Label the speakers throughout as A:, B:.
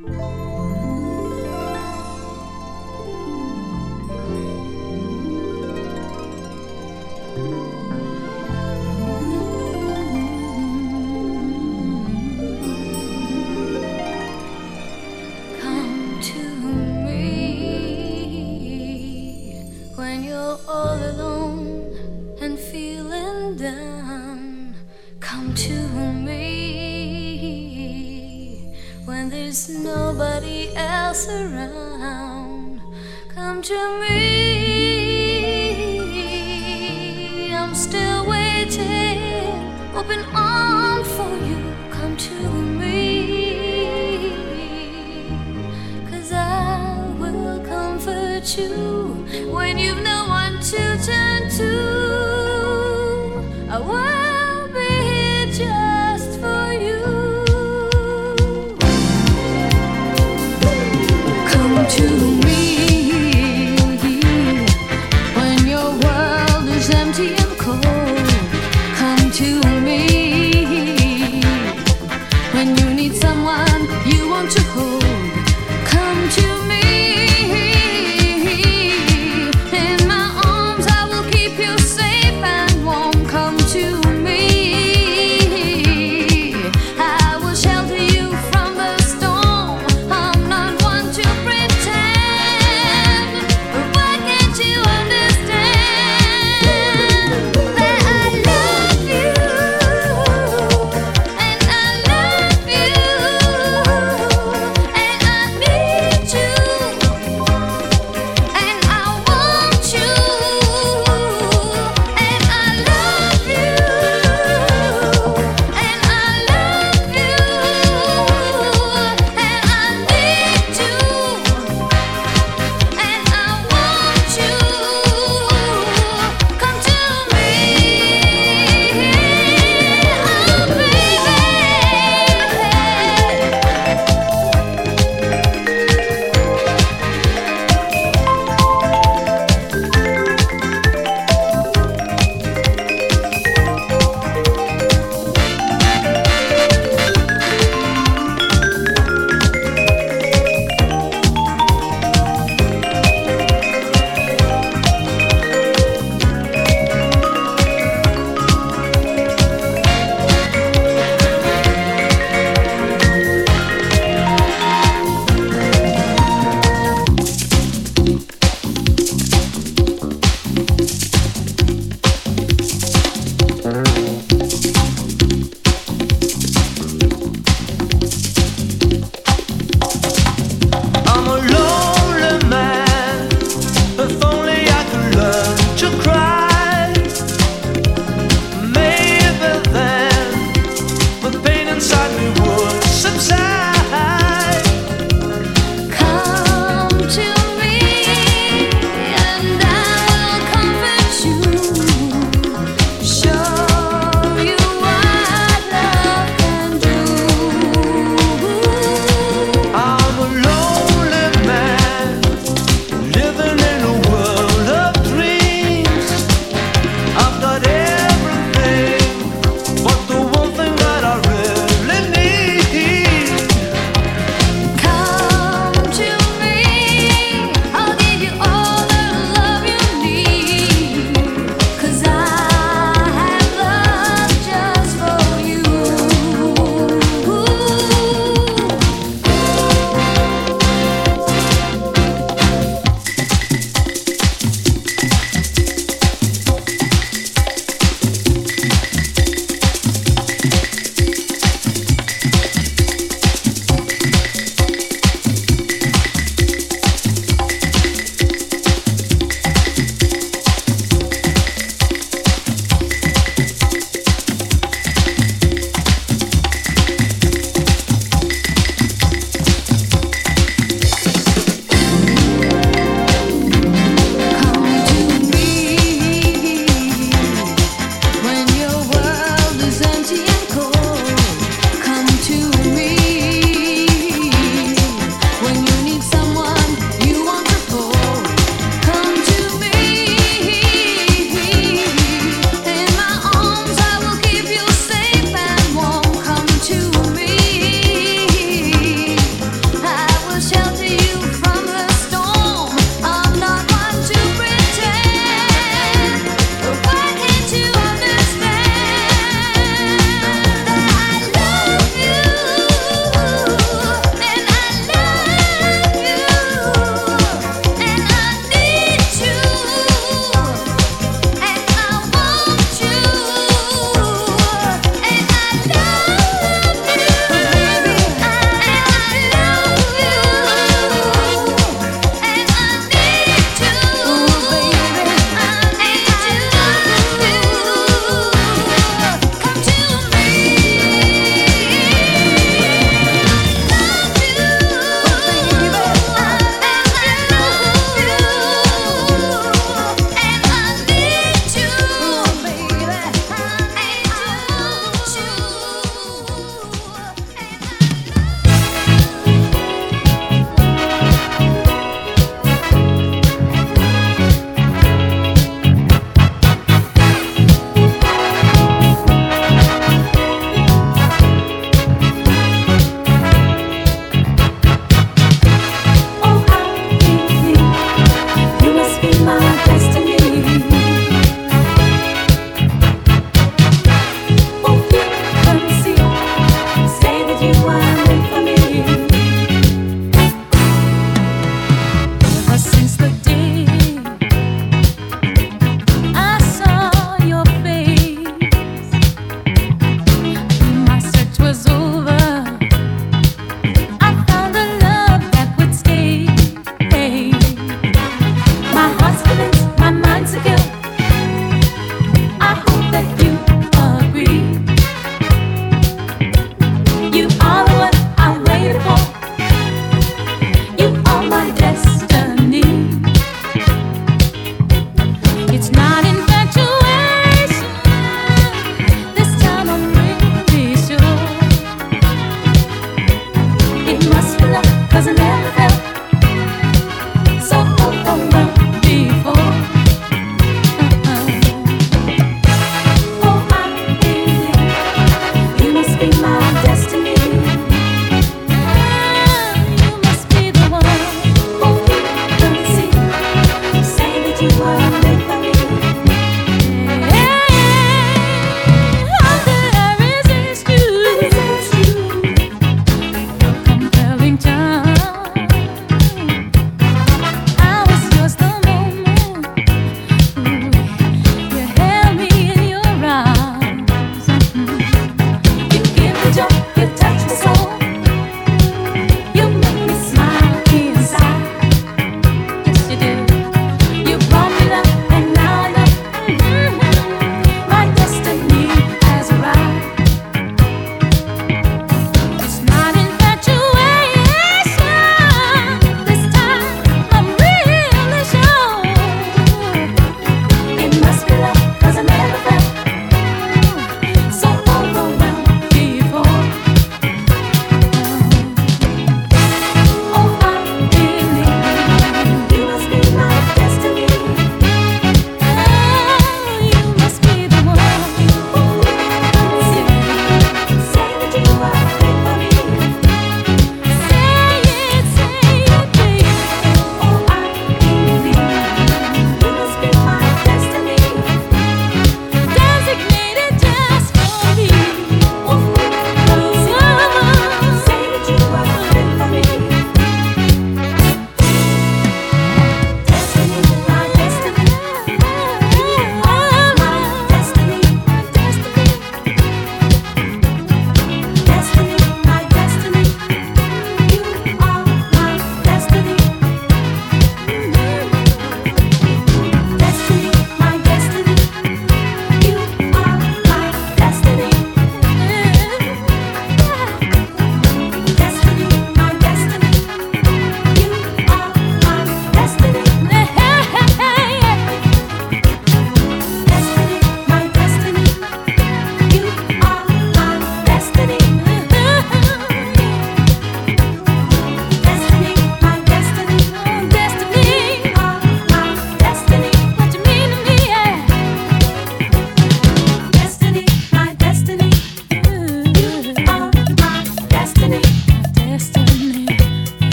A: Música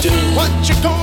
A: do? What you gonna